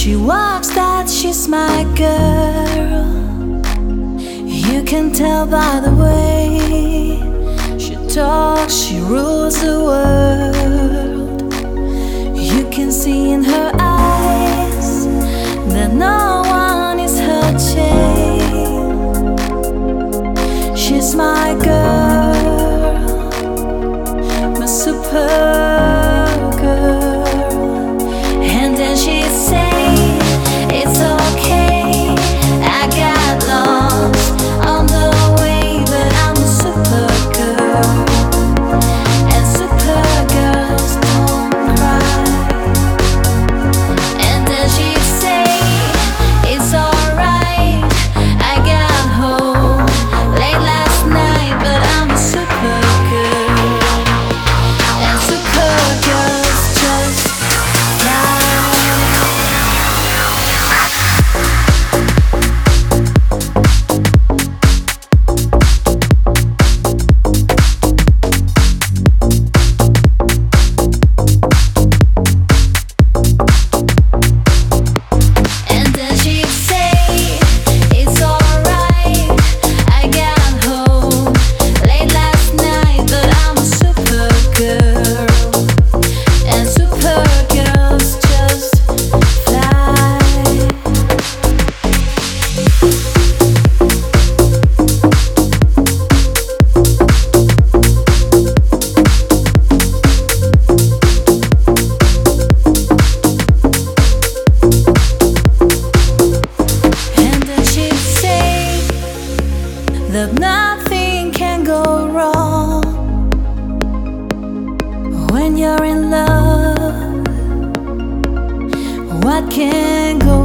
She walks that she's my girl. You can tell by the way she talks, she rules the world. You can see in her eyes. when you're in love? What can go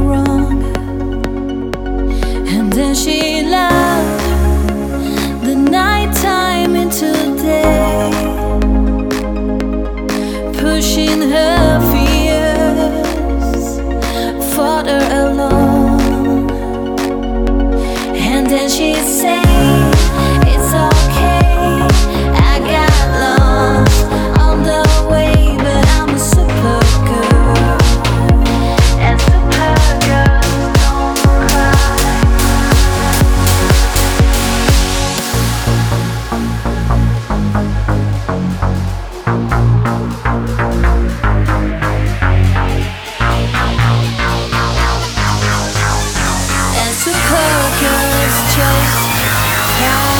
just Now